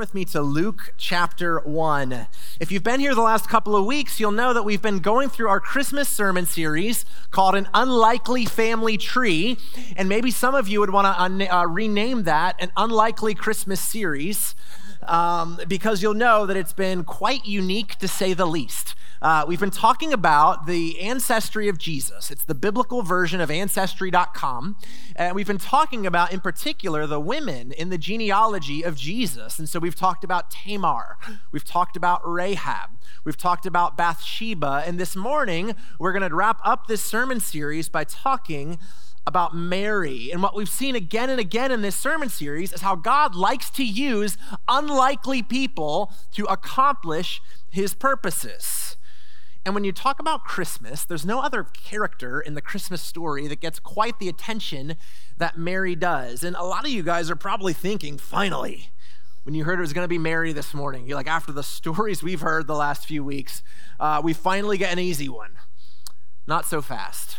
with me to Luke chapter 1. If you've been here the last couple of weeks, you'll know that we've been going through our Christmas sermon series called An Unlikely Family Tree. And maybe some of you would want to un- uh, rename that an Unlikely Christmas Series um, because you'll know that it's been quite unique to say the least. Uh, we've been talking about the ancestry of Jesus. It's the biblical version of Ancestry.com. And we've been talking about, in particular, the women in the genealogy of Jesus. And so we've talked about Tamar, we've talked about Rahab, we've talked about Bathsheba. And this morning, we're going to wrap up this sermon series by talking about Mary. And what we've seen again and again in this sermon series is how God likes to use unlikely people to accomplish his purposes. And when you talk about Christmas, there's no other character in the Christmas story that gets quite the attention that Mary does. And a lot of you guys are probably thinking, finally, when you heard it was going to be Mary this morning, you're like, after the stories we've heard the last few weeks, uh, we finally get an easy one. Not so fast.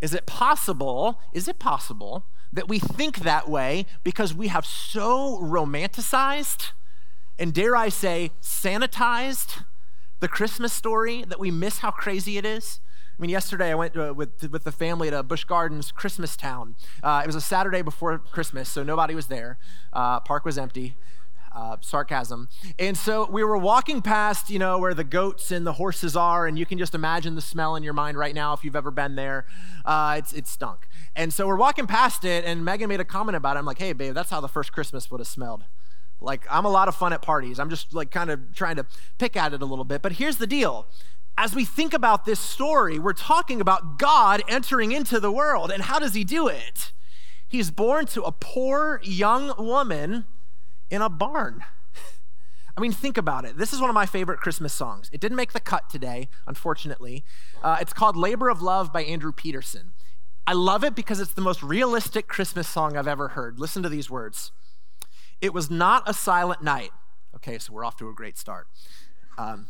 Is it possible? Is it possible that we think that way because we have so romanticized and, dare I say, sanitized? The Christmas story that we miss how crazy it is? I mean, yesterday I went uh, with, with the family to Busch Gardens Christmas Town. Uh, it was a Saturday before Christmas, so nobody was there. Uh, park was empty. Uh, sarcasm. And so we were walking past, you know, where the goats and the horses are, and you can just imagine the smell in your mind right now if you've ever been there. Uh, it's, it stunk. And so we're walking past it, and Megan made a comment about it. I'm like, hey, babe, that's how the first Christmas would have smelled. Like, I'm a lot of fun at parties. I'm just like kind of trying to pick at it a little bit. But here's the deal as we think about this story, we're talking about God entering into the world. And how does he do it? He's born to a poor young woman in a barn. I mean, think about it. This is one of my favorite Christmas songs. It didn't make the cut today, unfortunately. Uh, it's called Labor of Love by Andrew Peterson. I love it because it's the most realistic Christmas song I've ever heard. Listen to these words. It was not a silent night. Okay, so we're off to a great start. Um,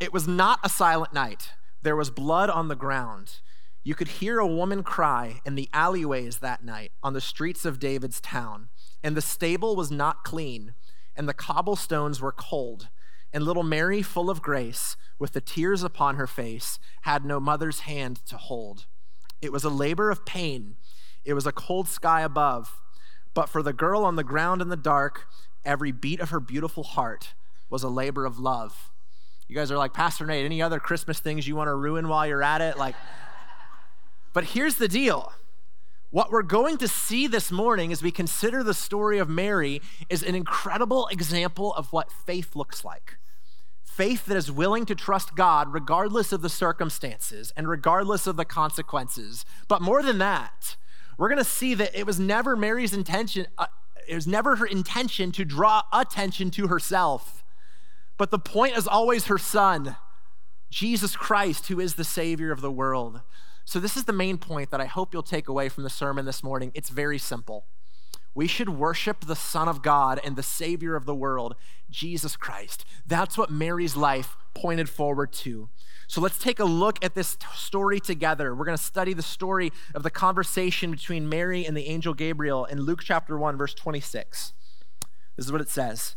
it was not a silent night. There was blood on the ground. You could hear a woman cry in the alleyways that night on the streets of David's town. And the stable was not clean, and the cobblestones were cold. And little Mary, full of grace, with the tears upon her face, had no mother's hand to hold. It was a labor of pain. It was a cold sky above. But for the girl on the ground in the dark, every beat of her beautiful heart was a labor of love. You guys are like, Pastor Nate, any other Christmas things you want to ruin while you're at it? Like, but here's the deal. What we're going to see this morning as we consider the story of Mary is an incredible example of what faith looks like. Faith that is willing to trust God regardless of the circumstances and regardless of the consequences. But more than that, we're going to see that it was never Mary's intention, uh, it was never her intention to draw attention to herself. But the point is always her son, Jesus Christ, who is the Savior of the world. So, this is the main point that I hope you'll take away from the sermon this morning. It's very simple. We should worship the Son of God and the Savior of the world, Jesus Christ. That's what Mary's life pointed forward to. So let's take a look at this story together. We're going to study the story of the conversation between Mary and the angel Gabriel in Luke chapter 1, verse 26. This is what it says.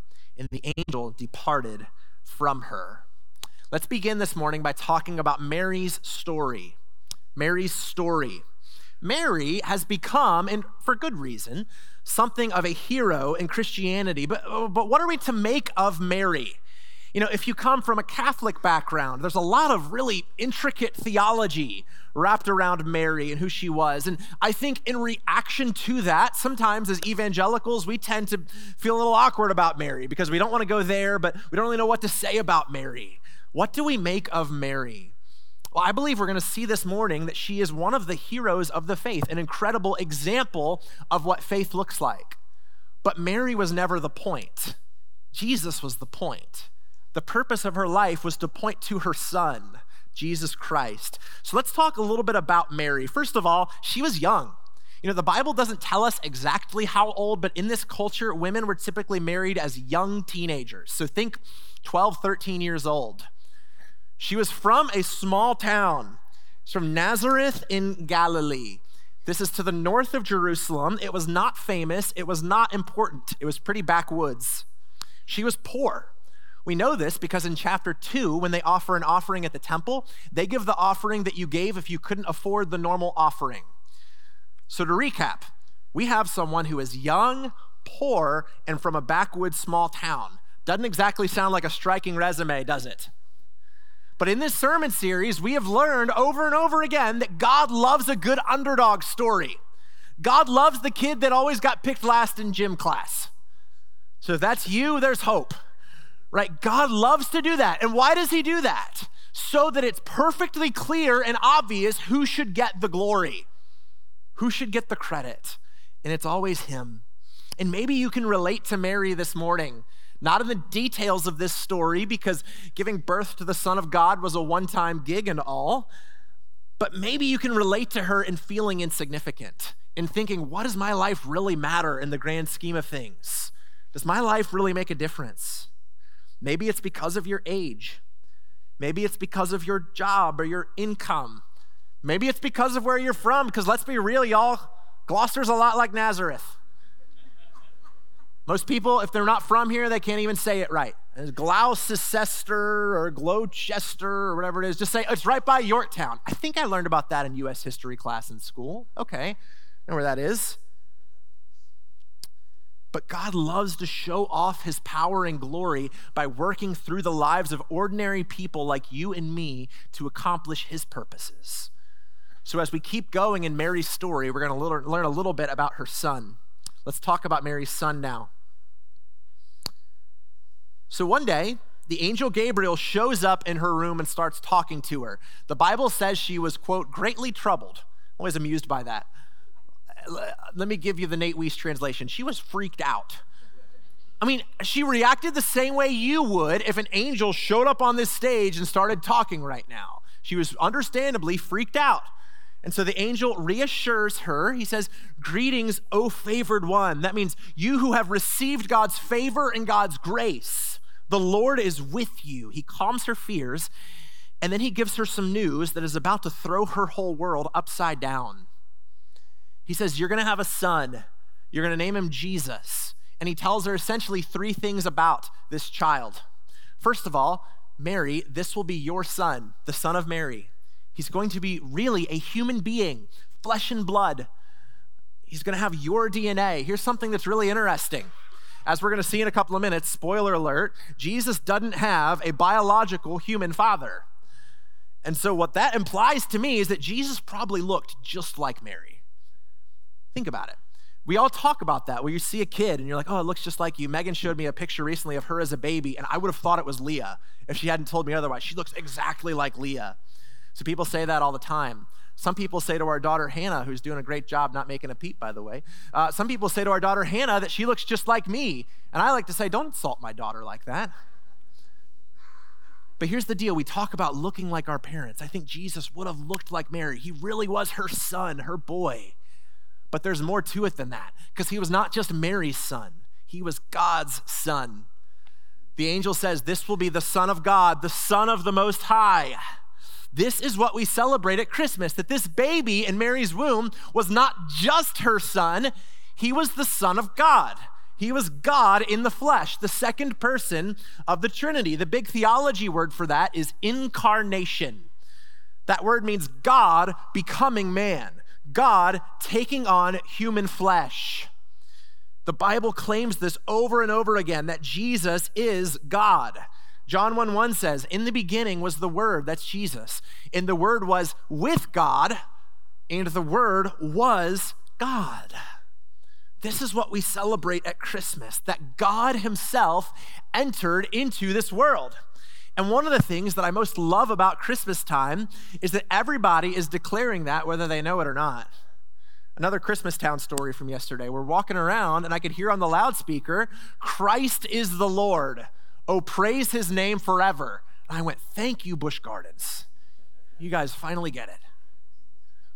And the angel departed from her. Let's begin this morning by talking about Mary's story. Mary's story. Mary has become, and for good reason, something of a hero in Christianity. But, but what are we to make of Mary? You know, if you come from a Catholic background, there's a lot of really intricate theology wrapped around Mary and who she was. And I think in reaction to that, sometimes as evangelicals, we tend to feel a little awkward about Mary because we don't want to go there, but we don't really know what to say about Mary. What do we make of Mary? Well, I believe we're going to see this morning that she is one of the heroes of the faith, an incredible example of what faith looks like. But Mary was never the point, Jesus was the point. The purpose of her life was to point to her son, Jesus Christ. So let's talk a little bit about Mary. First of all, she was young. You know, the Bible doesn't tell us exactly how old, but in this culture, women were typically married as young teenagers. So think 12, 13 years old. She was from a small town. She's from Nazareth in Galilee. This is to the north of Jerusalem. It was not famous, it was not important, it was pretty backwoods. She was poor. We know this because in chapter 2, when they offer an offering at the temple, they give the offering that you gave if you couldn't afford the normal offering. So to recap, we have someone who is young, poor, and from a backwoods small town. Doesn't exactly sound like a striking resume, does it? But in this sermon series, we have learned over and over again that God loves a good underdog story. God loves the kid that always got picked last in gym class. So if that's you, there's hope right? God loves to do that. And why does He do that? So that it's perfectly clear and obvious who should get the glory, who should get the credit. And it's always Him. And maybe you can relate to Mary this morning. Not in the details of this story, because giving birth to the Son of God was a one time gig and all, but maybe you can relate to her in feeling insignificant, in thinking, what does my life really matter in the grand scheme of things? Does my life really make a difference? Maybe it's because of your age. Maybe it's because of your job or your income. Maybe it's because of where you're from, because let's be real, y'all, Gloucester's a lot like Nazareth. Most people, if they're not from here, they can't even say it right. Gloucester or Gloucester or whatever it is, just say it's right by Yorktown. I think I learned about that in U.S. history class in school. Okay, know where that is. But God loves to show off his power and glory by working through the lives of ordinary people like you and me to accomplish his purposes. So, as we keep going in Mary's story, we're going to learn a little bit about her son. Let's talk about Mary's son now. So, one day, the angel Gabriel shows up in her room and starts talking to her. The Bible says she was, quote, greatly troubled. Always amused by that let me give you the Nate Weis translation. She was freaked out. I mean, she reacted the same way you would if an angel showed up on this stage and started talking right now. She was understandably freaked out. And so the angel reassures her. He says, Greetings, O favored one. That means you who have received God's favor and God's grace. The Lord is with you. He calms her fears. And then he gives her some news that is about to throw her whole world upside down. He says, You're going to have a son. You're going to name him Jesus. And he tells her essentially three things about this child. First of all, Mary, this will be your son, the son of Mary. He's going to be really a human being, flesh and blood. He's going to have your DNA. Here's something that's really interesting. As we're going to see in a couple of minutes, spoiler alert, Jesus doesn't have a biological human father. And so, what that implies to me is that Jesus probably looked just like Mary. Think about it. We all talk about that where you see a kid and you're like, oh, it looks just like you. Megan showed me a picture recently of her as a baby, and I would have thought it was Leah if she hadn't told me otherwise. She looks exactly like Leah. So people say that all the time. Some people say to our daughter Hannah, who's doing a great job not making a peep, by the way. Uh, some people say to our daughter Hannah that she looks just like me. And I like to say, don't insult my daughter like that. But here's the deal we talk about looking like our parents. I think Jesus would have looked like Mary. He really was her son, her boy. But there's more to it than that, because he was not just Mary's son, he was God's son. The angel says, This will be the Son of God, the Son of the Most High. This is what we celebrate at Christmas that this baby in Mary's womb was not just her son, he was the Son of God. He was God in the flesh, the second person of the Trinity. The big theology word for that is incarnation. That word means God becoming man, God taking on human flesh. The Bible claims this over and over again that Jesus is God. John 1 1 says, In the beginning was the Word, that's Jesus, and the Word was with God, and the Word was God. This is what we celebrate at Christmas that God Himself entered into this world. And one of the things that I most love about Christmas time is that everybody is declaring that whether they know it or not. Another Christmas Town story from yesterday. We're walking around and I could hear on the loudspeaker, Christ is the Lord. Oh, praise his name forever. And I went, Thank you, Busch Gardens. You guys finally get it.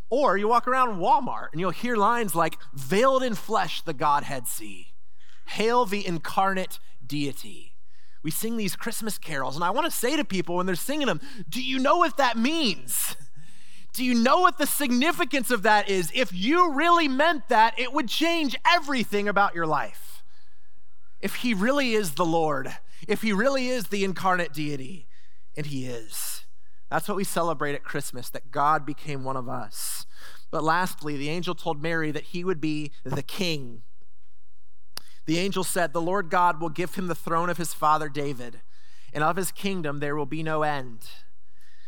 Or you walk around Walmart and you'll hear lines like, Veiled in flesh, the Godhead see. Hail the incarnate deity. We sing these Christmas carols, and I want to say to people when they're singing them, Do you know what that means? Do you know what the significance of that is? If you really meant that, it would change everything about your life. If He really is the Lord, if He really is the incarnate deity, and He is. That's what we celebrate at Christmas, that God became one of us. But lastly, the angel told Mary that he would be the king. The angel said, The Lord God will give him the throne of his father David, and of his kingdom there will be no end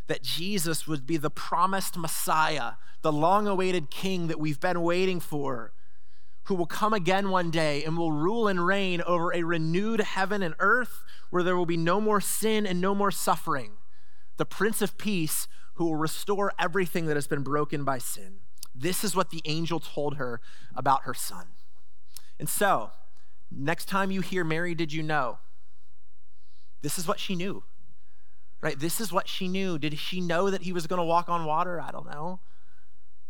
that Jesus would be the promised Messiah, the long awaited King that we've been waiting for, who will come again one day and will rule and reign over a renewed heaven and earth where there will be no more sin and no more suffering. The Prince of Peace who will restore everything that has been broken by sin. This is what the angel told her about her son. And so, next time you hear Mary, did you know? This is what she knew right? This is what she knew. Did she know that he was going to walk on water? I don't know.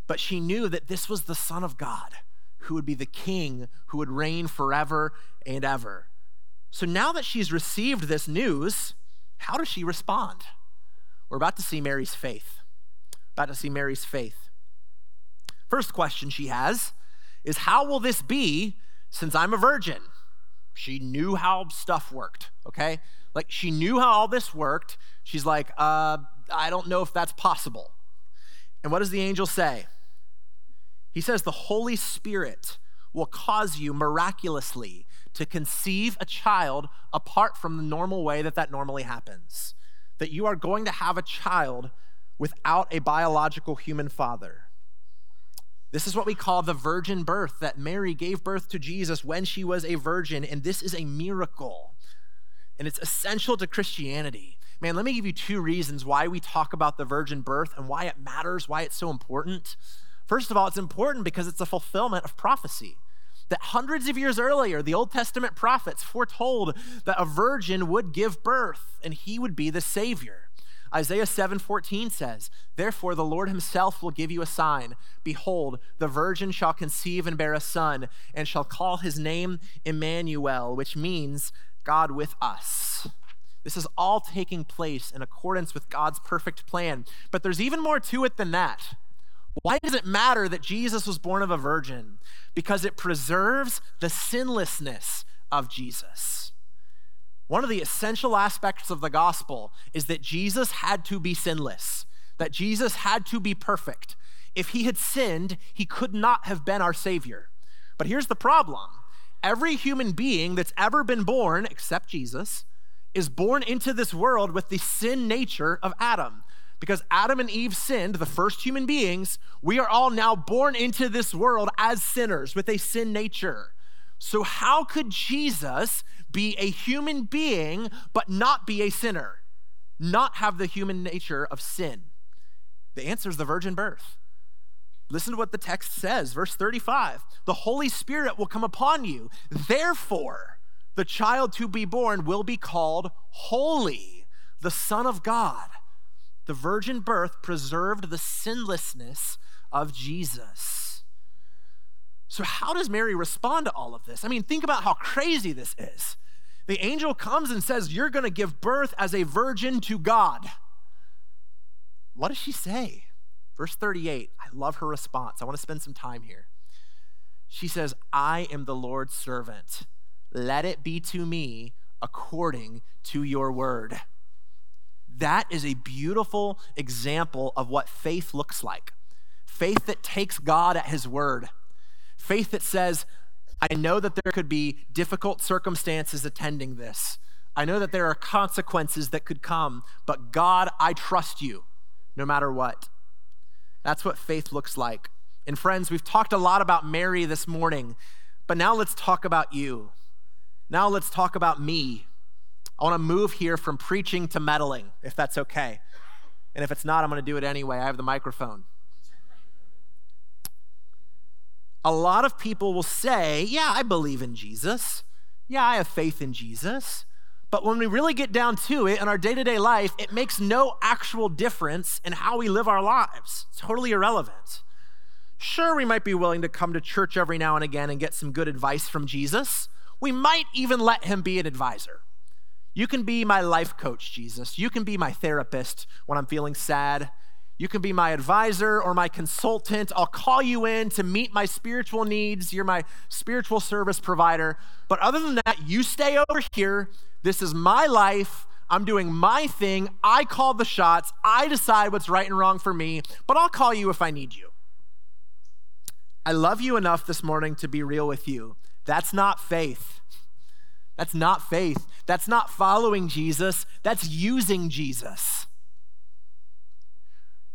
But she knew that this was the Son of God who would be the king who would reign forever and ever. So now that she's received this news, how does she respond? We're about to see Mary's faith. About to see Mary's faith. First question she has is How will this be since I'm a virgin? She knew how stuff worked, okay? Like she knew how all this worked. She's like, uh, I don't know if that's possible. And what does the angel say? He says, The Holy Spirit will cause you miraculously to conceive a child apart from the normal way that that normally happens. That you are going to have a child without a biological human father. This is what we call the virgin birth, that Mary gave birth to Jesus when she was a virgin, and this is a miracle and it's essential to Christianity. Man, let me give you two reasons why we talk about the virgin birth and why it matters, why it's so important. First of all, it's important because it's a fulfillment of prophecy. That hundreds of years earlier, the Old Testament prophets foretold that a virgin would give birth and he would be the Savior. Isaiah 7:14 says, "Therefore the Lord himself will give you a sign. Behold, the virgin shall conceive and bear a son, and shall call his name Emmanuel, which means God with us. This is all taking place in accordance with God's perfect plan. But there's even more to it than that. Why does it matter that Jesus was born of a virgin? Because it preserves the sinlessness of Jesus. One of the essential aspects of the gospel is that Jesus had to be sinless, that Jesus had to be perfect. If he had sinned, he could not have been our Savior. But here's the problem every human being that's ever been born, except Jesus, is born into this world with the sin nature of Adam. Because Adam and Eve sinned, the first human beings, we are all now born into this world as sinners with a sin nature. So, how could Jesus be a human being but not be a sinner? Not have the human nature of sin? The answer is the virgin birth. Listen to what the text says, verse 35. The Holy Spirit will come upon you. Therefore, the child to be born will be called Holy, the Son of God. The virgin birth preserved the sinlessness of Jesus. So, how does Mary respond to all of this? I mean, think about how crazy this is. The angel comes and says, You're going to give birth as a virgin to God. what does she say? Verse 38, I love her response. I want to spend some time here. She says, I am the Lord's servant. Let it be to me according to your word. That is a beautiful example of what faith looks like faith that takes God at his word, faith that says, I know that there could be difficult circumstances attending this. I know that there are consequences that could come, but God, I trust you no matter what. That's what faith looks like. And friends, we've talked a lot about Mary this morning, but now let's talk about you. Now let's talk about me. I want to move here from preaching to meddling, if that's okay. And if it's not, I'm going to do it anyway. I have the microphone. A lot of people will say, Yeah, I believe in Jesus. Yeah, I have faith in Jesus. But when we really get down to it in our day to day life, it makes no actual difference in how we live our lives. It's totally irrelevant. Sure, we might be willing to come to church every now and again and get some good advice from Jesus. We might even let him be an advisor. You can be my life coach, Jesus. You can be my therapist when I'm feeling sad. You can be my advisor or my consultant. I'll call you in to meet my spiritual needs. You're my spiritual service provider. But other than that, you stay over here. This is my life. I'm doing my thing. I call the shots. I decide what's right and wrong for me, but I'll call you if I need you. I love you enough this morning to be real with you. That's not faith. That's not faith. That's not following Jesus. That's using Jesus.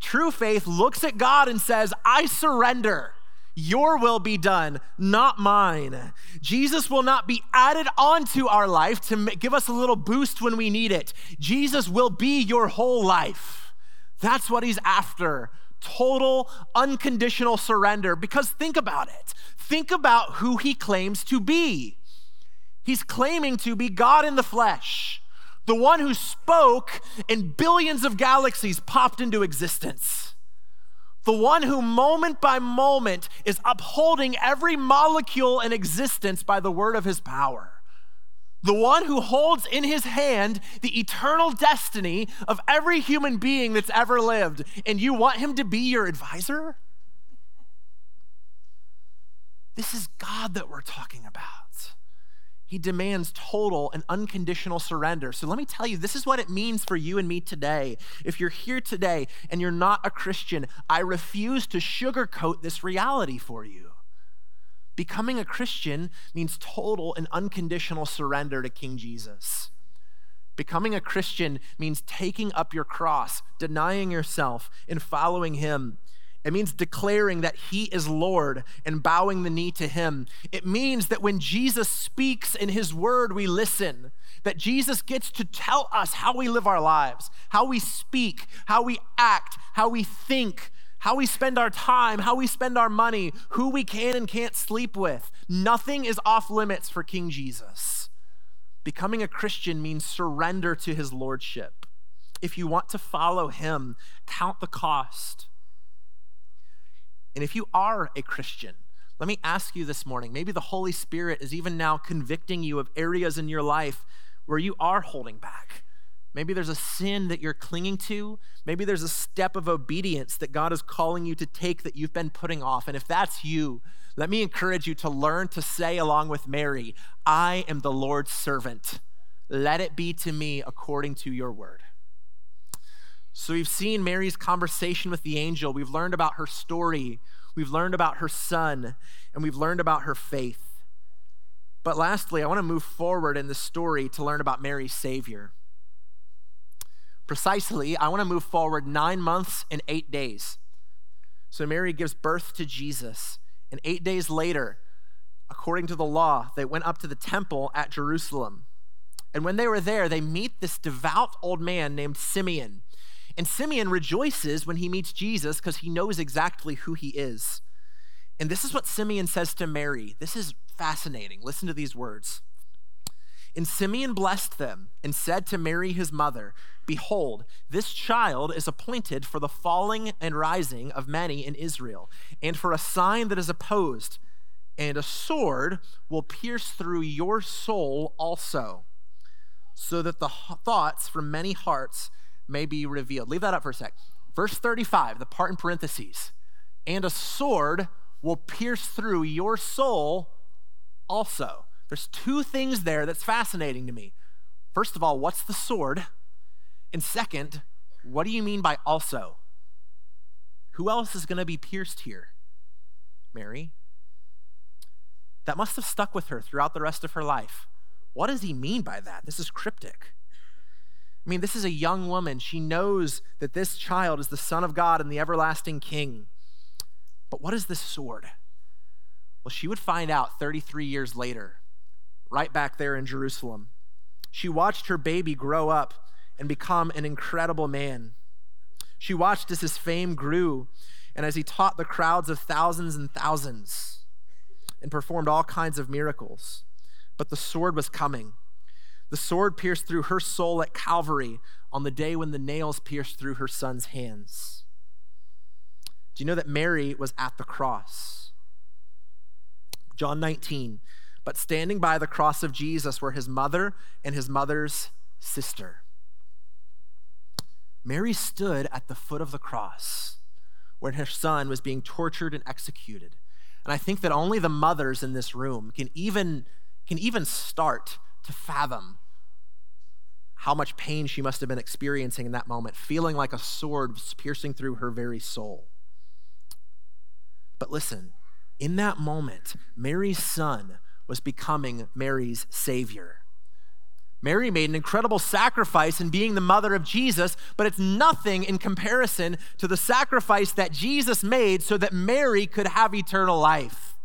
True faith looks at God and says, I surrender. Your will be done, not mine. Jesus will not be added onto our life to give us a little boost when we need it. Jesus will be your whole life. That's what he's after total, unconditional surrender. Because think about it. Think about who he claims to be. He's claiming to be God in the flesh, the one who spoke and billions of galaxies popped into existence, the one who moment by moment is upholding every molecule in existence by the word of his power. The one who holds in his hand the eternal destiny of every human being that's ever lived, and you want him to be your advisor? This is God that we're talking about. He demands total and unconditional surrender. So let me tell you, this is what it means for you and me today. If you're here today and you're not a Christian, I refuse to sugarcoat this reality for you. Becoming a Christian means total and unconditional surrender to King Jesus. Becoming a Christian means taking up your cross, denying yourself, and following Him. It means declaring that He is Lord and bowing the knee to Him. It means that when Jesus speaks in His word, we listen. That Jesus gets to tell us how we live our lives, how we speak, how we act, how we think, how we spend our time, how we spend our money, who we can and can't sleep with. Nothing is off limits for King Jesus. Becoming a Christian means surrender to His Lordship. If you want to follow Him, count the cost. And if you are a Christian, let me ask you this morning maybe the Holy Spirit is even now convicting you of areas in your life where you are holding back. Maybe there's a sin that you're clinging to. Maybe there's a step of obedience that God is calling you to take that you've been putting off. And if that's you, let me encourage you to learn to say, along with Mary, I am the Lord's servant. Let it be to me according to your word. So we've seen Mary's conversation with the angel. We've learned about her story. We've learned about her son. And we've learned about her faith. But lastly, I want to move forward in the story to learn about Mary's Savior. Precisely, I want to move forward nine months and eight days. So Mary gives birth to Jesus. And eight days later, according to the law, they went up to the temple at Jerusalem. And when they were there, they meet this devout old man named Simeon. And Simeon rejoices when he meets Jesus because he knows exactly who he is. And this is what Simeon says to Mary. This is fascinating. Listen to these words. And Simeon blessed them and said to Mary, his mother, Behold, this child is appointed for the falling and rising of many in Israel, and for a sign that is opposed, and a sword will pierce through your soul also, so that the thoughts from many hearts may be revealed. Leave that up for a sec. Verse 35, the part in parentheses, and a sword will pierce through your soul also. There's two things there that's fascinating to me. First of all, what's the sword? And second, what do you mean by also? Who else is going to be pierced here? Mary. That must have stuck with her throughout the rest of her life. What does he mean by that? This is cryptic. I mean, this is a young woman. She knows that this child is the Son of God and the everlasting King. But what is this sword? Well, she would find out 33 years later, right back there in Jerusalem. She watched her baby grow up and become an incredible man. She watched as his fame grew and as he taught the crowds of thousands and thousands and performed all kinds of miracles. But the sword was coming. The sword pierced through her soul at Calvary on the day when the nails pierced through her son's hands. Do you know that Mary was at the cross? John 19. But standing by the cross of Jesus were his mother and his mother's sister. Mary stood at the foot of the cross when her son was being tortured and executed. And I think that only the mothers in this room can even, can even start to fathom how much pain she must have been experiencing in that moment, feeling like a sword was piercing through her very soul. But listen, in that moment, Mary's son was becoming Mary's savior. Mary made an incredible sacrifice in being the mother of Jesus, but it's nothing in comparison to the sacrifice that Jesus made so that Mary could have eternal life.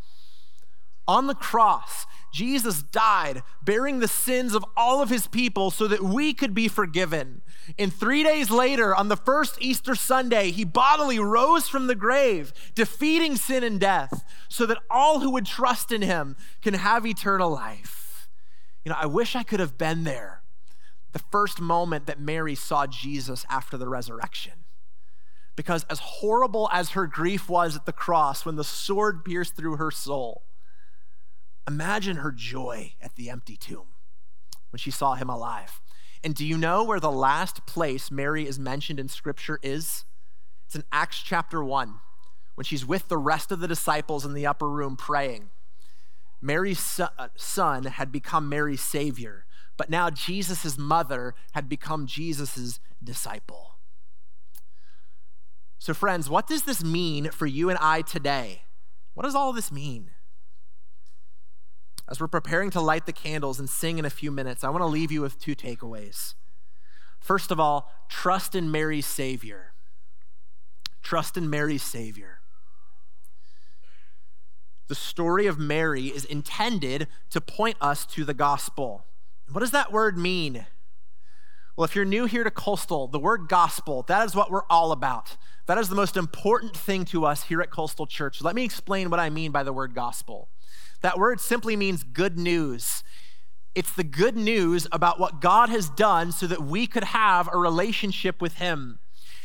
On the cross, Jesus died, bearing the sins of all of his people so that we could be forgiven. And three days later, on the first Easter Sunday, he bodily rose from the grave, defeating sin and death, so that all who would trust in him can have eternal life. You know, I wish I could have been there the first moment that Mary saw Jesus after the resurrection. Because as horrible as her grief was at the cross when the sword pierced through her soul, Imagine her joy at the empty tomb when she saw him alive. And do you know where the last place Mary is mentioned in Scripture is? It's in Acts chapter 1, when she's with the rest of the disciples in the upper room praying. Mary's uh, son had become Mary's savior, but now Jesus' mother had become Jesus' disciple. So, friends, what does this mean for you and I today? What does all this mean? As we're preparing to light the candles and sing in a few minutes, I want to leave you with two takeaways. First of all, trust in Mary's Savior. Trust in Mary's Savior. The story of Mary is intended to point us to the gospel. What does that word mean? Well, if you're new here to Coastal, the word gospel, that is what we're all about. That is the most important thing to us here at Coastal Church. Let me explain what I mean by the word gospel. That word simply means good news. It's the good news about what God has done so that we could have a relationship with Him.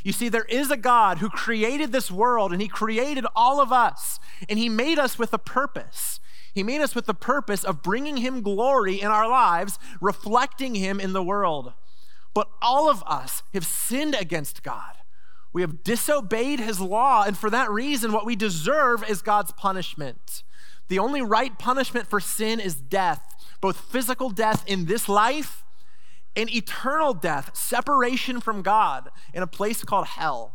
You see, there is a God who created this world and He created all of us, and He made us with a purpose. He made us with the purpose of bringing Him glory in our lives, reflecting Him in the world. But all of us have sinned against God. We have disobeyed His law, and for that reason, what we deserve is God's punishment. The only right punishment for sin is death, both physical death in this life and eternal death, separation from God in a place called hell.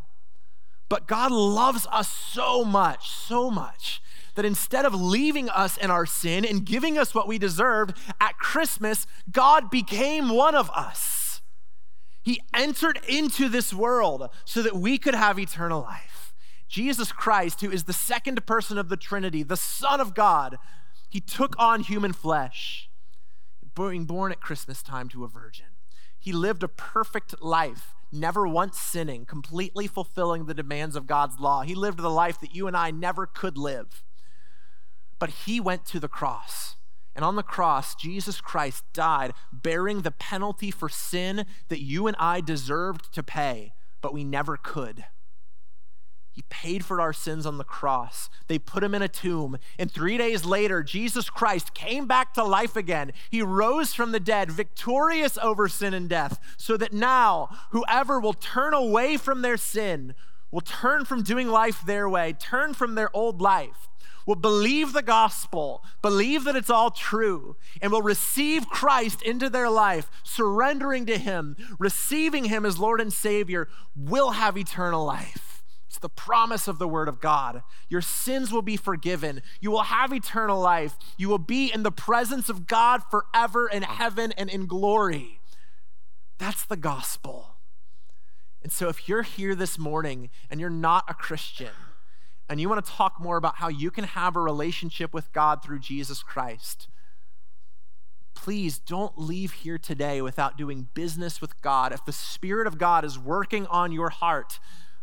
But God loves us so much, so much, that instead of leaving us in our sin and giving us what we deserved, at Christmas, God became one of us. He entered into this world so that we could have eternal life. Jesus Christ, who is the second person of the Trinity, the Son of God, he took on human flesh, being born at Christmas time to a virgin. He lived a perfect life, never once sinning, completely fulfilling the demands of God's law. He lived the life that you and I never could live. But he went to the cross. And on the cross, Jesus Christ died, bearing the penalty for sin that you and I deserved to pay, but we never could. He paid for our sins on the cross. They put him in a tomb. And three days later, Jesus Christ came back to life again. He rose from the dead, victorious over sin and death, so that now whoever will turn away from their sin, will turn from doing life their way, turn from their old life, will believe the gospel, believe that it's all true, and will receive Christ into their life, surrendering to Him, receiving Him as Lord and Savior, will have eternal life. It's the promise of the Word of God. Your sins will be forgiven. You will have eternal life. You will be in the presence of God forever in heaven and in glory. That's the gospel. And so, if you're here this morning and you're not a Christian, and you want to talk more about how you can have a relationship with God through Jesus Christ, please don't leave here today without doing business with God. If the Spirit of God is working on your heart,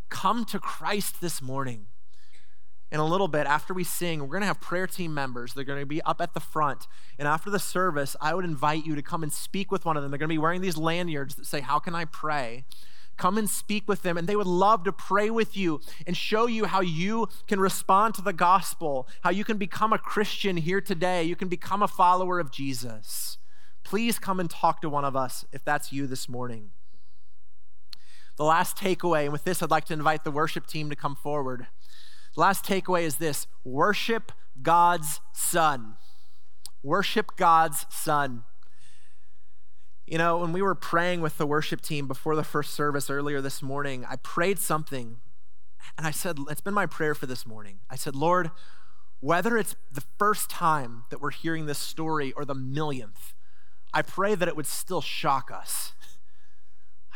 come to Christ this morning. In a little bit, after we sing, we're going to have prayer team members. They're going to be up at the front. And after the service, I would invite you to come and speak with one of them. They're going to be wearing these lanyards that say, How can I pray? Come and speak with them, and they would love to pray with you and show you how you can respond to the gospel, how you can become a Christian here today. You can become a follower of Jesus. Please come and talk to one of us if that's you this morning. The last takeaway, and with this, I'd like to invite the worship team to come forward. The last takeaway is this worship God's Son. Worship God's Son. You know, when we were praying with the worship team before the first service earlier this morning, I prayed something and I said, It's been my prayer for this morning. I said, Lord, whether it's the first time that we're hearing this story or the millionth, I pray that it would still shock us.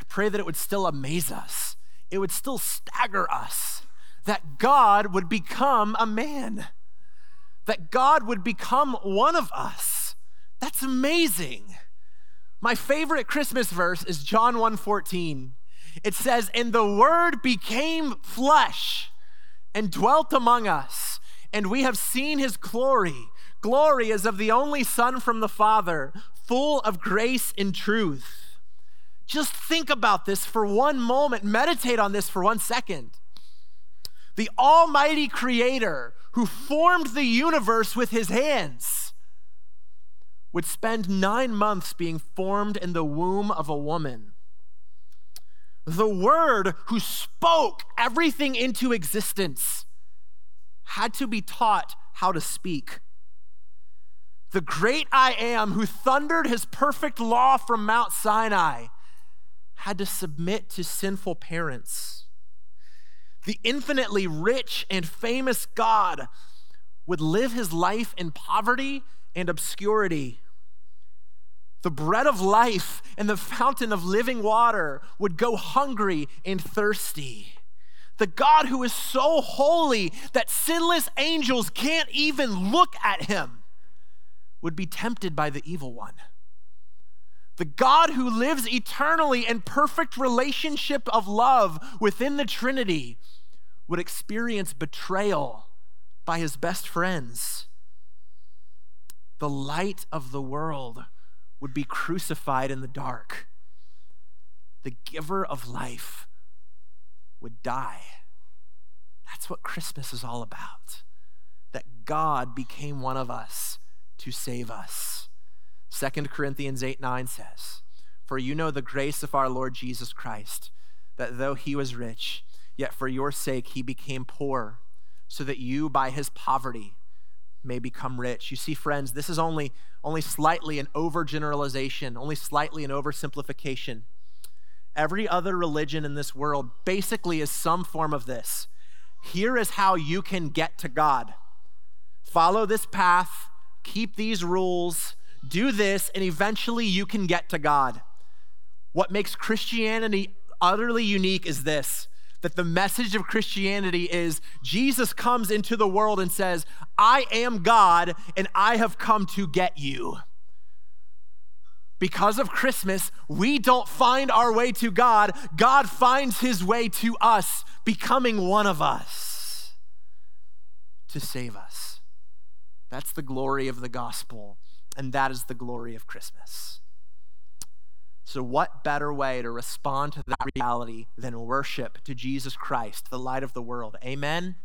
Pray that it would still amaze us. It would still stagger us that God would become a man, that God would become one of us. That's amazing. My favorite Christmas verse is John 1:14. It says, "And the word became flesh and dwelt among us, and we have seen his glory. Glory as of the only son from the Father, full of grace and truth." Just think about this for one moment, meditate on this for one second. The almighty creator who formed the universe with his hands would spend nine months being formed in the womb of a woman. The Word who spoke everything into existence had to be taught how to speak. The great I am who thundered his perfect law from Mount Sinai had to submit to sinful parents. The infinitely rich and famous God would live his life in poverty and obscurity. The bread of life and the fountain of living water would go hungry and thirsty. The God who is so holy that sinless angels can't even look at him would be tempted by the evil one. The God who lives eternally in perfect relationship of love within the Trinity would experience betrayal by his best friends the light of the world would be crucified in the dark. The giver of life would die. That's what Christmas is all about. That God became one of us to save us. 2 Corinthians 8 9 says, For you know the grace of our Lord Jesus Christ, that though he was rich, yet for your sake he became poor, so that you by his poverty may become rich. You see, friends, this is only, only slightly an overgeneralization, only slightly an oversimplification. Every other religion in this world basically is some form of this. Here is how you can get to God. Follow this path, keep these rules, do this, and eventually you can get to God. What makes Christianity utterly unique is this that the message of Christianity is Jesus comes into the world and says, I am God and I have come to get you. Because of Christmas, we don't find our way to God. God finds his way to us, becoming one of us to save us. That's the glory of the gospel, and that is the glory of Christmas. So, what better way to respond to that reality than worship to Jesus Christ, the light of the world? Amen.